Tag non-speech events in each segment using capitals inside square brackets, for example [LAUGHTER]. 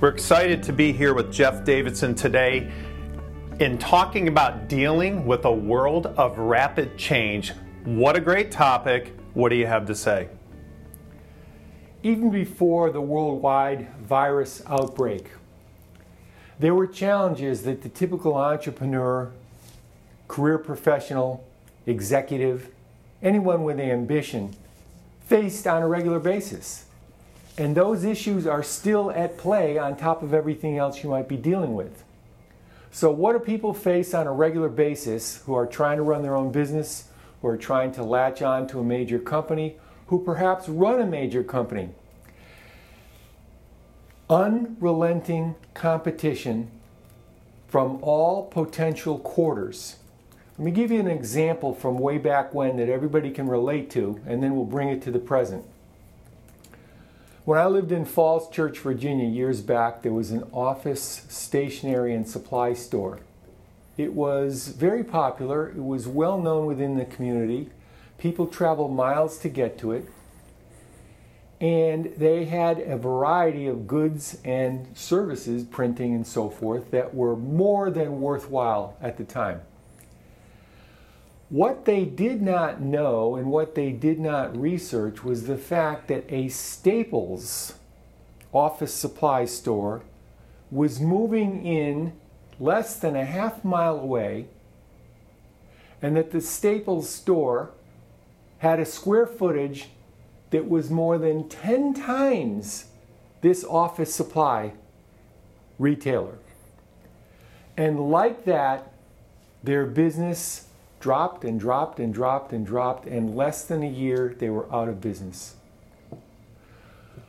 We're excited to be here with Jeff Davidson today in talking about dealing with a world of rapid change. What a great topic. What do you have to say? Even before the worldwide virus outbreak, there were challenges that the typical entrepreneur, career professional, executive, anyone with ambition faced on a regular basis. And those issues are still at play on top of everything else you might be dealing with. So, what do people face on a regular basis who are trying to run their own business, who are trying to latch on to a major company, who perhaps run a major company? Unrelenting competition from all potential quarters. Let me give you an example from way back when that everybody can relate to, and then we'll bring it to the present. When I lived in Falls Church, Virginia, years back, there was an office, stationery, and supply store. It was very popular, it was well known within the community. People traveled miles to get to it. And they had a variety of goods and services, printing and so forth, that were more than worthwhile at the time. What they did not know and what they did not research was the fact that a Staples office supply store was moving in less than a half mile away, and that the Staples store had a square footage that was more than 10 times this office supply retailer. And like that, their business dropped and dropped and dropped and dropped, and less than a year they were out of business.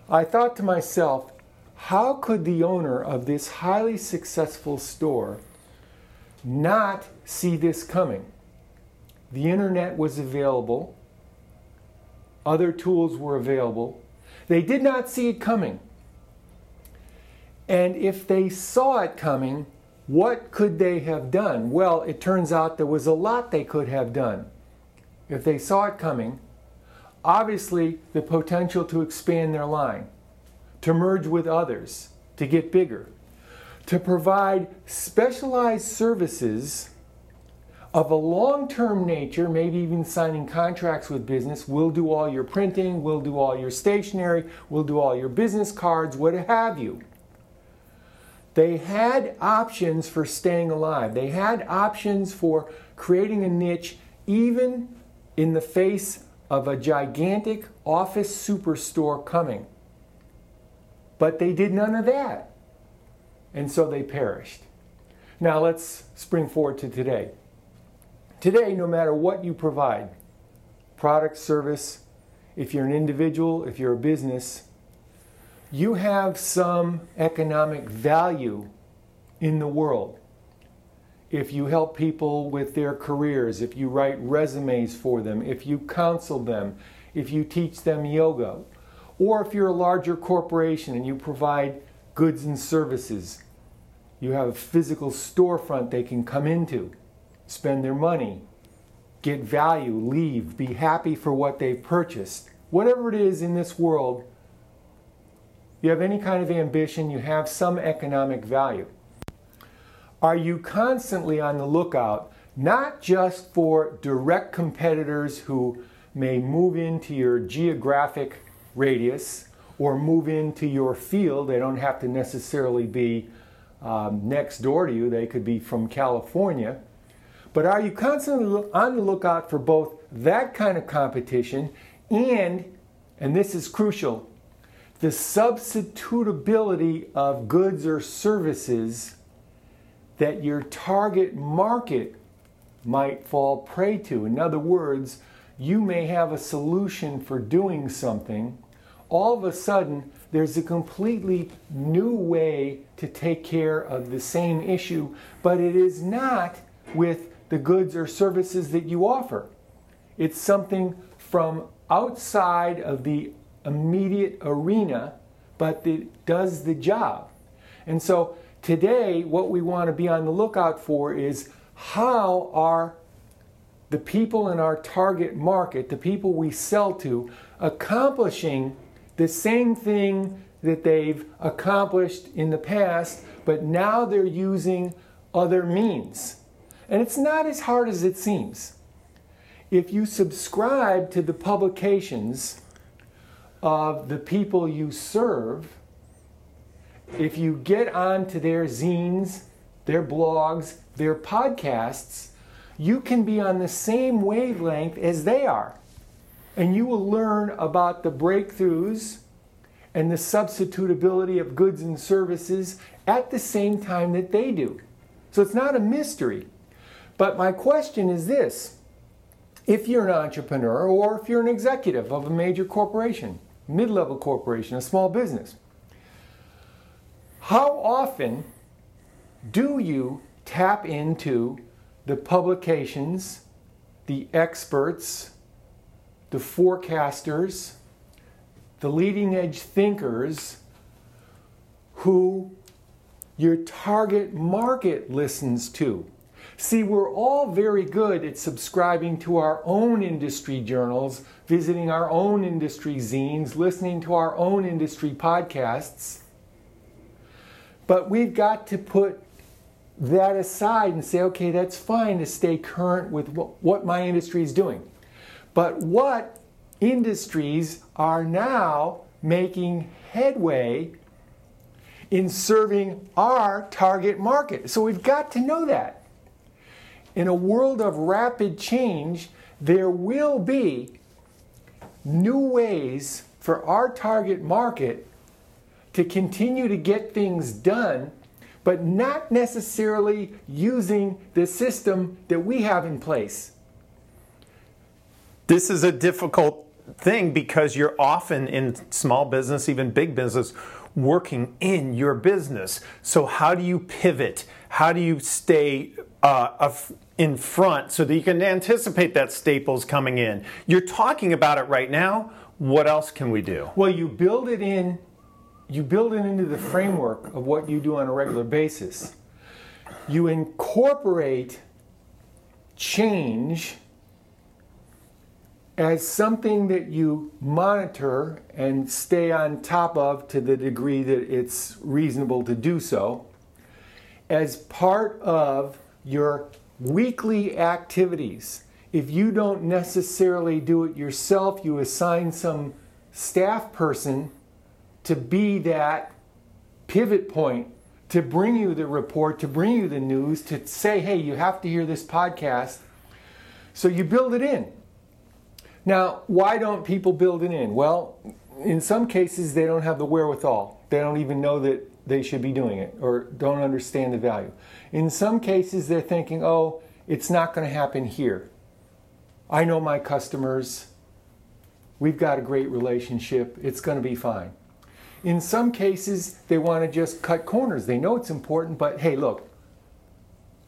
I thought to myself, how could the owner of this highly successful store not see this coming? The internet was available, other tools were available. They did not see it coming. And if they saw it coming, what could they have done? Well, it turns out there was a lot they could have done. If they saw it coming, obviously the potential to expand their line, to merge with others, to get bigger, to provide specialized services of a long term nature, maybe even signing contracts with business. We'll do all your printing, we'll do all your stationery, we'll do all your business cards, what have you. They had options for staying alive. They had options for creating a niche even in the face of a gigantic office superstore coming. But they did none of that. And so they perished. Now let's spring forward to today. Today, no matter what you provide product, service, if you're an individual, if you're a business, you have some economic value in the world. If you help people with their careers, if you write resumes for them, if you counsel them, if you teach them yoga, or if you're a larger corporation and you provide goods and services, you have a physical storefront they can come into, spend their money, get value, leave, be happy for what they've purchased. Whatever it is in this world, you have any kind of ambition, you have some economic value. Are you constantly on the lookout, not just for direct competitors who may move into your geographic radius or move into your field? They don't have to necessarily be um, next door to you, they could be from California. But are you constantly on the lookout for both that kind of competition and, and this is crucial, the substitutability of goods or services that your target market might fall prey to. In other words, you may have a solution for doing something. All of a sudden, there's a completely new way to take care of the same issue, but it is not with the goods or services that you offer. It's something from outside of the immediate arena, but it does the job. And so today, what we want to be on the lookout for is how are the people in our target market, the people we sell to, accomplishing the same thing that they've accomplished in the past, but now they're using other means. And it's not as hard as it seems. If you subscribe to the publications of the people you serve, if you get onto their zines, their blogs, their podcasts, you can be on the same wavelength as they are. And you will learn about the breakthroughs and the substitutability of goods and services at the same time that they do. So it's not a mystery. But my question is this if you're an entrepreneur or if you're an executive of a major corporation, mid level corporation, a small business, how often do you tap into the publications, the experts, the forecasters, the leading edge thinkers who your target market listens to? See, we're all very good at subscribing to our own industry journals, visiting our own industry zines, listening to our own industry podcasts. But we've got to put that aside and say, okay, that's fine to stay current with what my industry is doing. But what industries are now making headway in serving our target market? So we've got to know that in a world of rapid change, there will be new ways for our target market to continue to get things done, but not necessarily using the system that we have in place. This is a difficult thing because you're often in small business, even big business, working in your business. So, how do you pivot? How do you stay uh, in front so that you can anticipate that staples coming in? You're talking about it right now. What else can we do? Well, you build it in. You build it into the framework of what you do on a regular basis. You incorporate change as something that you monitor and stay on top of to the degree that it's reasonable to do so, as part of your weekly activities. If you don't necessarily do it yourself, you assign some staff person to be that pivot point to bring you the report, to bring you the news, to say, hey, you have to hear this podcast. So you build it in. Now, why don't people build it in? Well, in some cases, they don't have the wherewithal. They don't even know that they should be doing it or don't understand the value. In some cases, they're thinking, oh, it's not going to happen here. I know my customers. We've got a great relationship. It's going to be fine. In some cases, they want to just cut corners. They know it's important, but hey, look,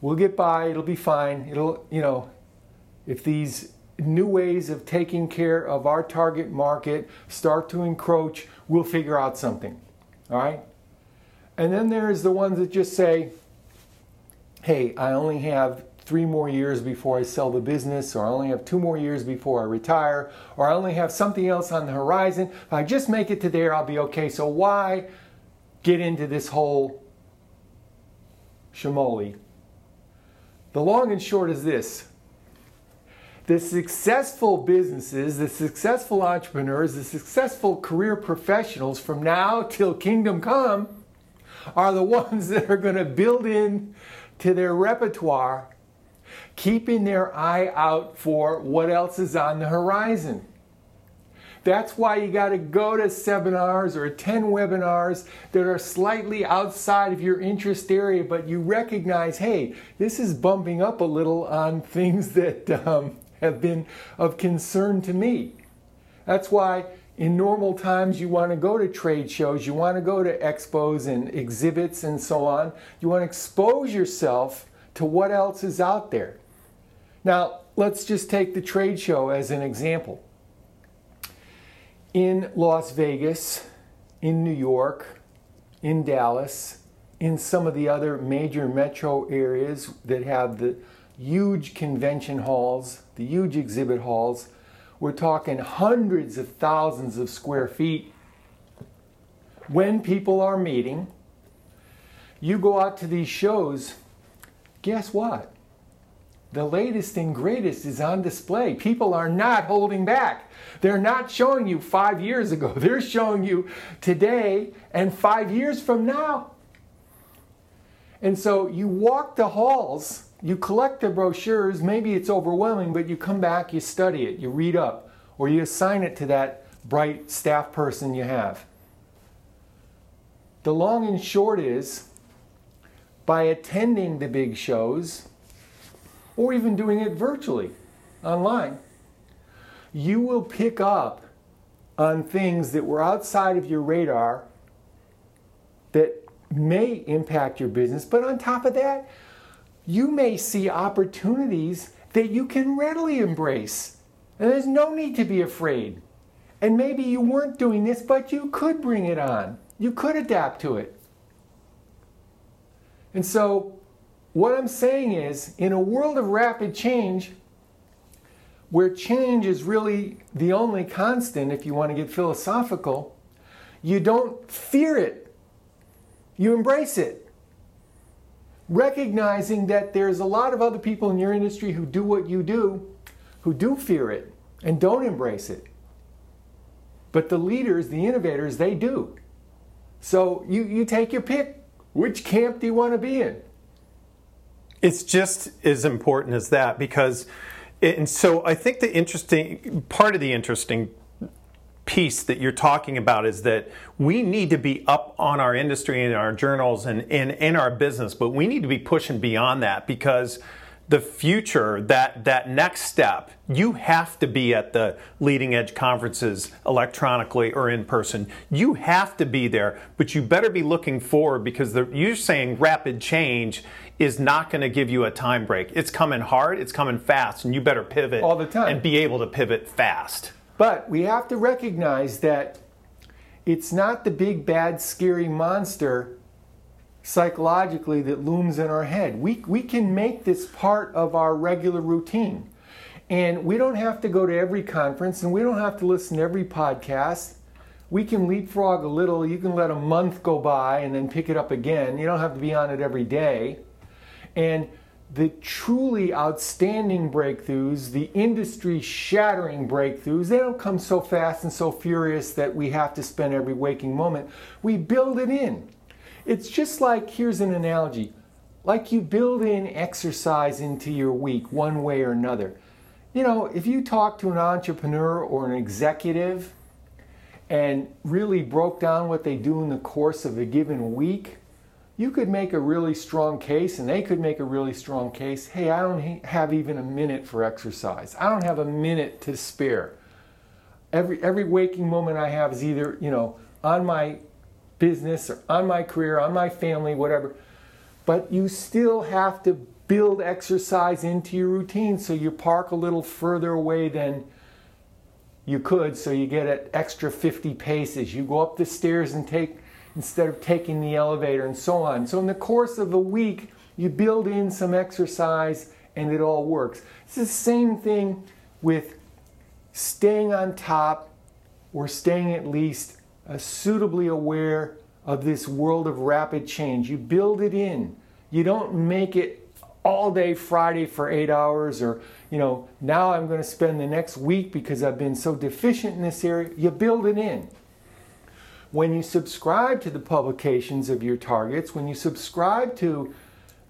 we'll get by. It'll be fine. It'll, you know, if these new ways of taking care of our target market start to encroach, we'll figure out something. All right? And then there's the ones that just say, hey, I only have three more years before I sell the business, or I only have two more years before I retire, or I only have something else on the horizon. If I just make it to there, I'll be okay. So why get into this whole shamoli? The long and short is this the successful businesses, the successful entrepreneurs, the successful career professionals from now till kingdom come are the [LAUGHS] ones that are going to build in to their repertoire, keeping their eye out for what else is on the horizon. That's why you got to go to seminars or attend webinars that are slightly outside of your interest area, but you recognize, hey, this is bumping up a little on things that [LAUGHS] um, have been of concern to me. That's why in normal times you want to go to trade shows, you want to go to expos and exhibits and so on. You want to expose yourself to what else is out there. Now, let's just take the trade show as an example. In Las Vegas, in New York, in Dallas, in some of the other major metro areas that have the huge convention halls, the huge exhibit halls, we're talking hundreds of thousands of square feet. when people are meeting, you go out to these shows, guess what? The latest and greatest is on display. People are not holding back. They're not showing you five years ago. [LAUGHS] They're showing you today and five years from now. And so you walk the halls, you collect the brochures, maybe it's overwhelming, but you come back, you study it, you read up, or you assign it to that bright staff person you have. The long and short is by attending the big shows, or even doing it virtually online, you will pick up on things that were outside of your radar that may impact your business. But on top of that, you may see opportunities that you can readily embrace. And there's no need to be afraid. And maybe you weren't doing this, but you could bring it on. You could adapt to it. And so, what I'm saying is, in a world of rapid change, where change is really the only constant, if you want to get philosophical, you don't fear it, you embrace it. Recognizing that there's a lot of other people in your industry who do what you do, who do fear it and don't embrace it. But the leaders, the innovators, they do. So you, you take your pick. Which camp do you want to be in? It's just as important as that because, and so I think the interesting part of the interesting piece that you're talking about is that we need to be up on our industry and our journals and in our business, but we need to be pushing beyond that because the future, that that next step, you have to be at the leading edge conferences electronically or in person. You have to be there, but you better be looking forward because the, you're saying rapid change is not going to give you a time break. It's coming hard, it's coming fast, and you better pivot all the time and be able to pivot fast. But we have to recognize that it's not the big bad scary monster psychologically that looms in our head. We, we can make this part of our regular routine. And we don't have to go to every conference and we don't have to listen to every podcast. We can leapfrog a little. You can let a month go by and then pick it up again. You don't have to be on it every day. And the truly outstanding breakthroughs, the industry shattering breakthroughs, they don't come so fast and so furious that we have to spend every waking moment. We build it in. It's just like here's an analogy like you build in exercise into your week one way or another. You know, if you talk to an entrepreneur or an executive and really broke down what they do in the course of a given week, you could make a really strong case, and they could make a really strong case. Hey, I don't have even a minute for exercise. I don't have a minute to spare. Every every waking moment I have is either you know on my business or on my career, on my family, whatever. But you still have to build exercise into your routine so you park a little further away than you could so you get an extra 50 paces. You go up the stairs and take instead of taking the elevator and so on. So in the course of a week, you build in some exercise and it all works. It's the same thing with staying on top or staying at least uh, suitably aware of this world of rapid change. You build it in. You don't make it all day Friday for eight hours or, you know, now I'm going to spend the next week because I've been so deficient in this area. You build it in. When you subscribe to the publications of your targets, when you subscribe to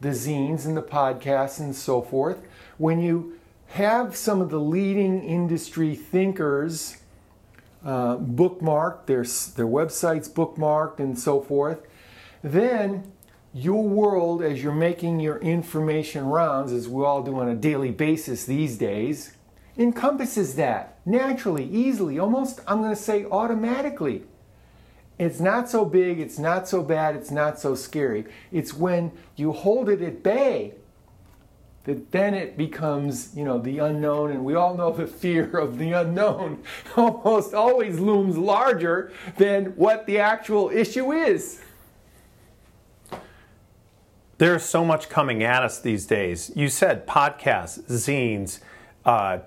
the zines and the podcasts and so forth, when you have some of the leading industry thinkers uh, bookmarked, their, their websites bookmarked, and so forth, then your world, as you're making your information rounds, as we all do on a daily basis these days, encompasses that naturally, easily, almost, I'm going to say automatically. It's not so big, it's not so bad, it's not so scary. It's when you hold it at bay that then it becomes, you know, the unknown, and we all know the fear of the unknown [LAUGHS] almost always looms larger than what the actual issue is. There's so much coming at us these days. You said podcasts, zines, uh,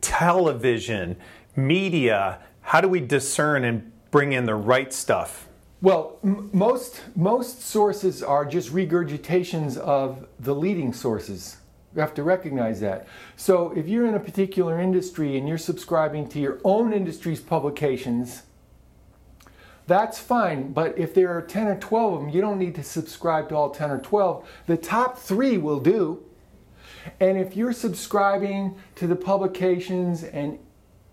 television, media. How do we discern and bring in the right stuff? Well, m- most most sources are just regurgitations of the leading sources. You have to recognize that. So if you're in a particular industry and you're subscribing to your own industry's publications, that's fine. But if there are 10 or 12 of them, you don't need to subscribe to all 10 or 12. The top three will do. And if you're subscribing to the publications and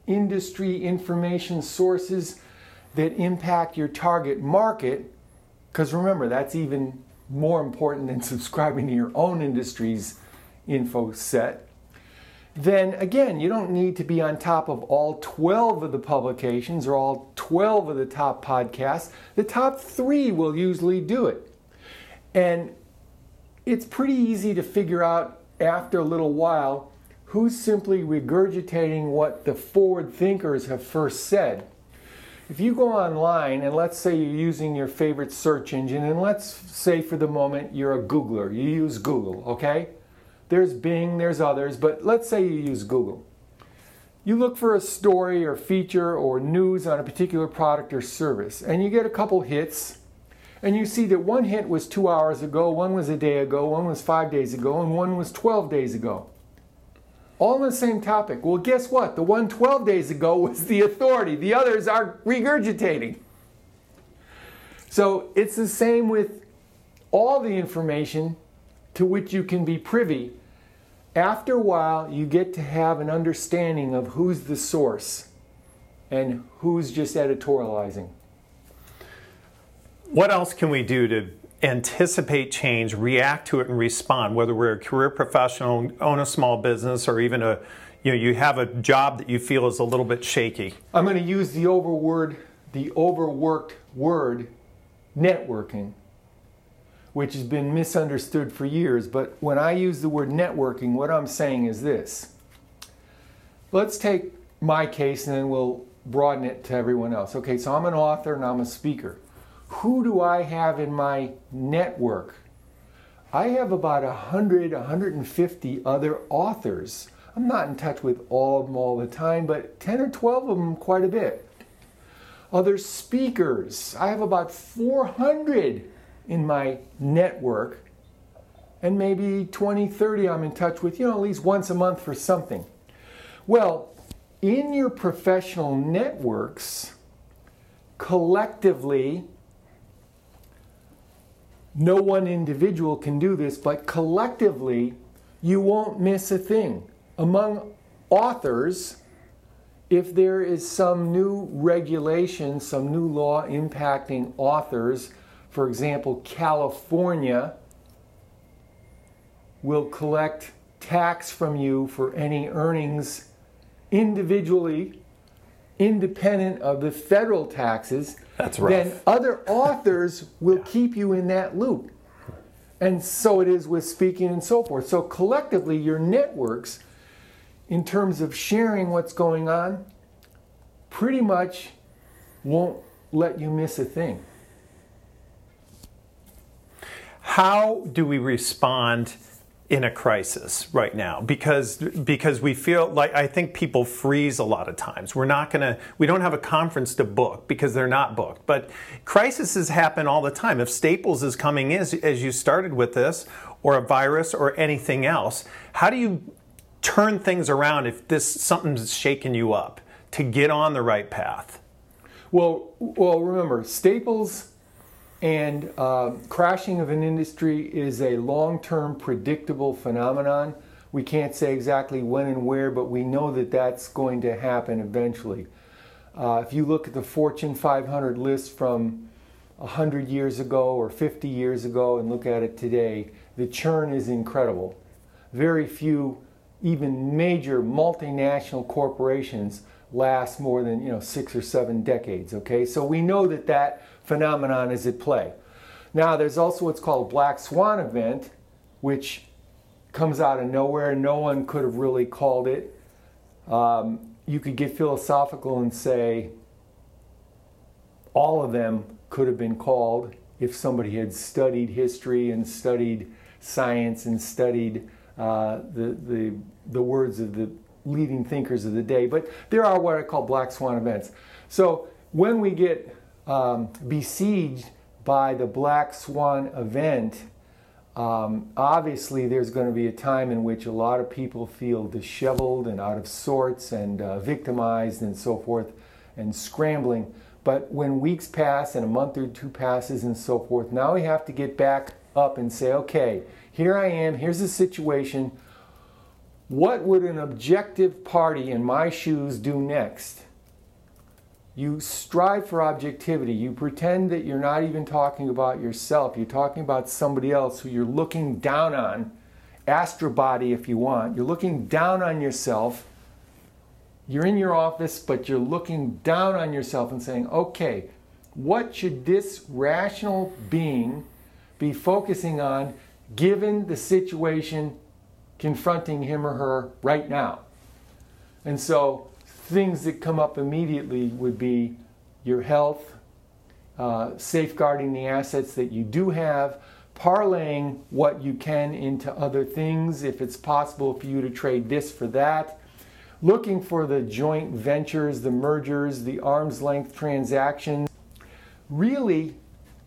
industry information sources that impact your target market, because remember, that's even more important than [LAUGHS] subscribing to your own industry's info set, then again, you don't need to be on top of all 12 of the publications or all 12 of the top podcasts. The top three will usually do it. And it's pretty easy to figure out after a little while who's simply regurgitating what the forward thinkers have first said. If you go online and let's say you're using your favorite search engine, and let's say for the moment you're a Googler, you use Google, okay? There's Bing, there's others, but let's say you use Google. You look for a story or feature or news on a particular product or service, and you get a couple hits, and you see that one hit was two hours ago, one was a day ago, one was five days ago, and one was 12 days ago. All on the same topic. Well, guess what? The one 12 days ago [LAUGHS] was the authority, the others are regurgitating. So it's the same with all the information to which you can be privy, after a while, you get to have an understanding of who's the source and who's just editorializing. What else can we do to anticipate change, react to it, and respond? Whether we're a career professional, own a small business, or even a you know you have a job that you feel is a little bit shaky. I'm going to use the overword, the overworked word, networking which has been misunderstood for years. But when I use the word networking, what I'm saying is this. Let's take my case and then we'll broaden it to everyone else. Okay, so I'm an author and I'm a speaker. Who do I have in my network? I have about 100, 150 other authors. I'm not in touch with all of them all the time, but 10 or 12 of them quite a bit. Other speakers. I have about 400 in my network, and maybe 20, 30 I'm in touch with, you know, at least once a month for something. Well, in your professional networks, collectively, no one individual can do this, but collectively, you won't miss a thing. Among authors, if there is some new regulation, some new law impacting authors, for example, California will collect tax from you for any earnings individually, independent of the federal taxes. That's rough. Then other [LAUGHS] authors will yeah. keep you in that loop. And so it is with speaking and so forth. So collectively, your networks, in terms of sharing what's going on, pretty much won't let you miss a thing how do we respond in a crisis right now because because we feel like I think people freeze a lot of times. We're not going to we don't have a conference to book because they're not booked. But crises happen all the time. If Staples is coming in as, as you started with this or a virus or anything else, how do you turn things around if this something's shaking you up to get on the right path? Well, well remember Staples and uh, crashing of an industry is a long term predictable phenomenon. We can't say exactly when and where, but we know that that's going to happen eventually. Uh, if you look at the Fortune 500 list from 100 years ago or 50 years ago and look at it today, the churn is incredible. Very few, even major multinational corporations last more than you know six or seven decades. Okay, so we know that that phenomenon is at play. Now, there's also what's called a black swan event, which comes out of nowhere. No one could have really called it. Um, you could get philosophical and say all of them could have been called if somebody had studied history and studied science and studied uh, the, the, the words of the leading thinkers of the day. But there are what I call black swan events. So when we get um, besieged by the black swan event, um, obviously there's going to be a time in which a lot of people feel disheveled and out of sorts and uh, victimized and so forth and scrambling. But when weeks pass and a month or two passes and so forth, now we have to get back up and say, okay, here I am, here's the situation. What would an objective party in my shoes do next? You strive for objectivity. You pretend that you're not even talking about yourself. You're talking about somebody else who you're looking down on, astrobody if you want. You're looking down on yourself. You're in your office, but you're looking down on yourself and saying, okay, what should this rational being be focusing on given the situation confronting him or her right now? And so things that come up immediately would be your health, uh, safeguarding the assets that you do have, parlaying what you can into other things if it's possible for you to trade this for that, looking for the joint ventures, the mergers, the arm's length transactions. Really,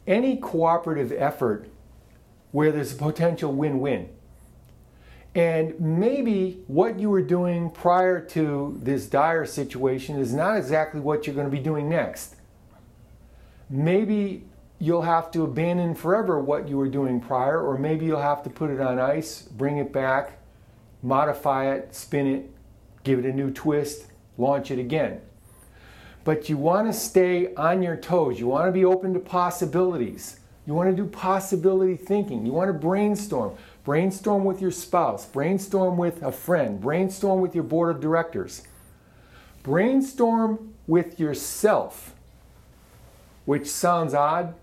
any cooperative effort where there's a potential win win. And maybe what you were doing prior to this dire situation is not exactly what you're going to be doing next. Maybe you'll have to abandon forever what you were doing prior, or maybe you'll have to put it on ice, bring it back, modify it, spin it, give it a new twist, launch it again. But you want to stay on your toes. You want to be open to possibilities. You want to do possibility thinking. You want to brainstorm. Brainstorm with your spouse, brainstorm with a friend, brainstorm with your board of directors. Brainstorm with yourself, which sounds odd,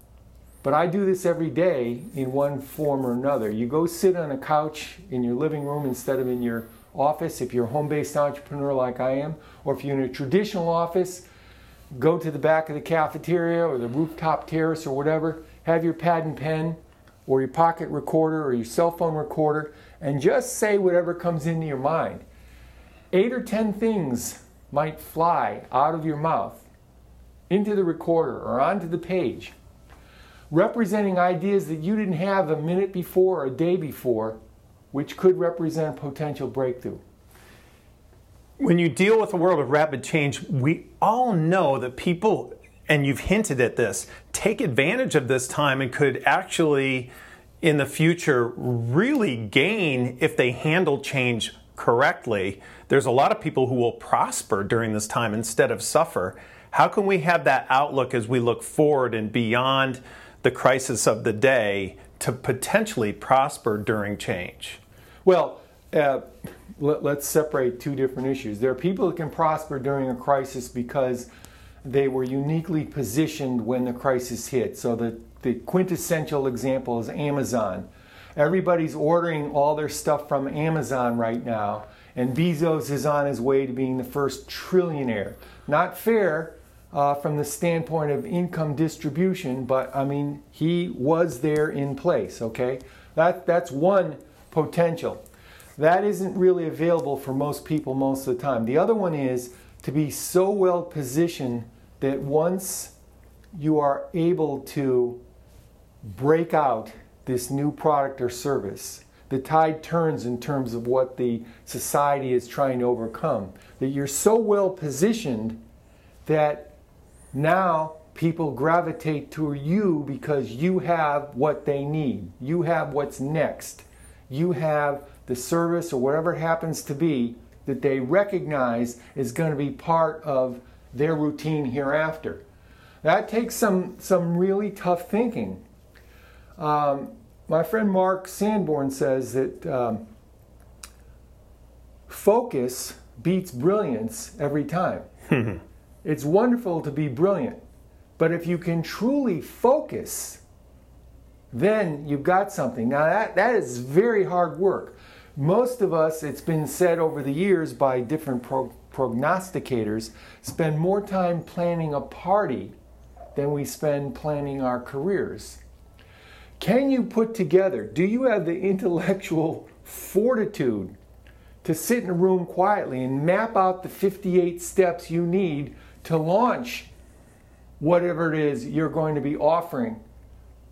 but I do this every day in one form or another. You go sit on a couch in your living room instead of in your office if you're a home based entrepreneur like I am, or if you're in a traditional office, go to the back of the cafeteria or the rooftop terrace or whatever, have your pad and pen, or your pocket recorder or your cell phone recorder and just say whatever comes into your mind. Eight or ten things might fly out of your mouth into the recorder or onto the page, representing ideas that you didn't have a minute before or a day before, which could represent potential breakthrough. When you deal with a world of rapid change, we all know that people and you've hinted at this, take advantage of this time and could actually, in the future, really gain if they handle change correctly. There's a lot of people who will prosper during this time instead of suffer. How can we have that outlook as we look forward and beyond the crisis of the day to potentially prosper during change? Well, uh, let, us separate two different issues. There are people that can prosper during a crisis because they were uniquely positioned when the crisis hit. So the, the quintessential example is Amazon. Everybody's ordering all their stuff from Amazon right now, and Bezos is on his way to being the first trillionaire. Not fair uh, from the standpoint of income distribution, but I mean, he was there in place, okay? That, that's one potential. That isn't really available for most people most of the time. The other one is to be so well positioned that once you are able to break out this new product or service, the tide turns in terms of what the society is trying to overcome. That you're so well positioned that now people gravitate to you because you have what they need. You have what's next. You have the service or whatever it happens to be that they recognize is going to be part of their routine hereafter. That takes some, some really tough thinking. Um, my friend Mark Sanborn says that um, focus beats brilliance every time. [LAUGHS] it's wonderful to be brilliant, but if you can truly focus, then you've got something. Now, that, that is very hard work. Most of us, it's been said over the years by different pro- prognosticators spend more time planning a party than we spend planning our careers. Can you put together, do you have the intellectual fortitude to sit in a room quietly and map out the 58 steps you need to launch whatever it is you're going to be offering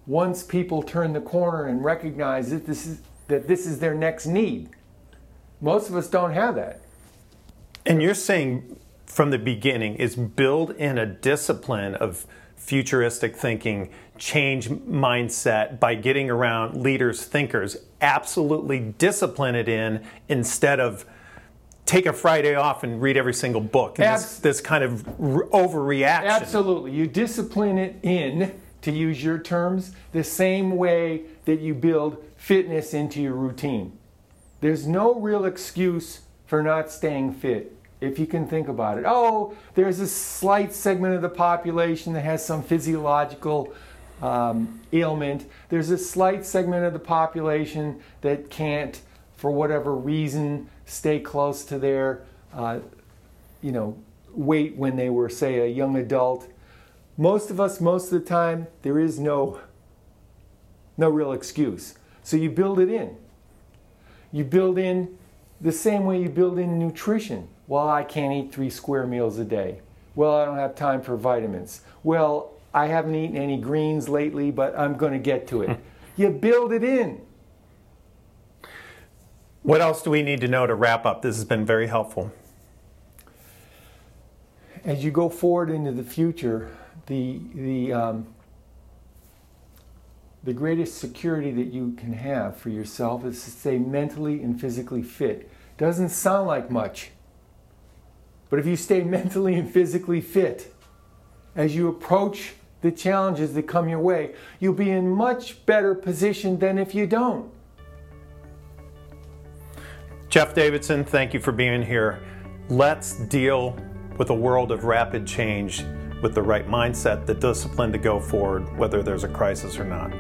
once people turn the corner and recognize that this is that this is their next need. Most of us don't have that. And you're saying from the beginning is build in a discipline of futuristic thinking, change mindset by getting around leaders, thinkers, absolutely discipline it in instead of take a Friday off and read every single book. Abs- this, this, kind of overreaction. Absolutely. You discipline it in, to use your terms, the same way that you build fitness into your routine. There's no real excuse for not staying fit if you can think about it. Oh, there's a slight segment of the population that has some physiological um, ailment. There's a slight segment of the population that can't, for whatever reason, stay close to their, uh, you know, weight when they were, say, a young adult. Most of us, most of the time, there is no, no real excuse. So you build it in. You build in the same way you build in nutrition. Well, I can't eat three square meals a day. Well, I don't have time for vitamins. Well, I haven't eaten any greens lately, but I'm going to get to it. [LAUGHS] you build it in. What else do we need to know to wrap up? This has been very helpful. As you go forward into the future, the, the, um, the greatest security that you can have for yourself is to stay mentally and physically fit. Doesn't sound like much, but if you stay mentally and physically fit, as you approach the challenges that come your way, you'll be in much better position than if you don't. Jeff Davidson, thank you for being here. Let's deal with a world of rapid change with the right mindset, the discipline to go forward, whether there's a crisis or not.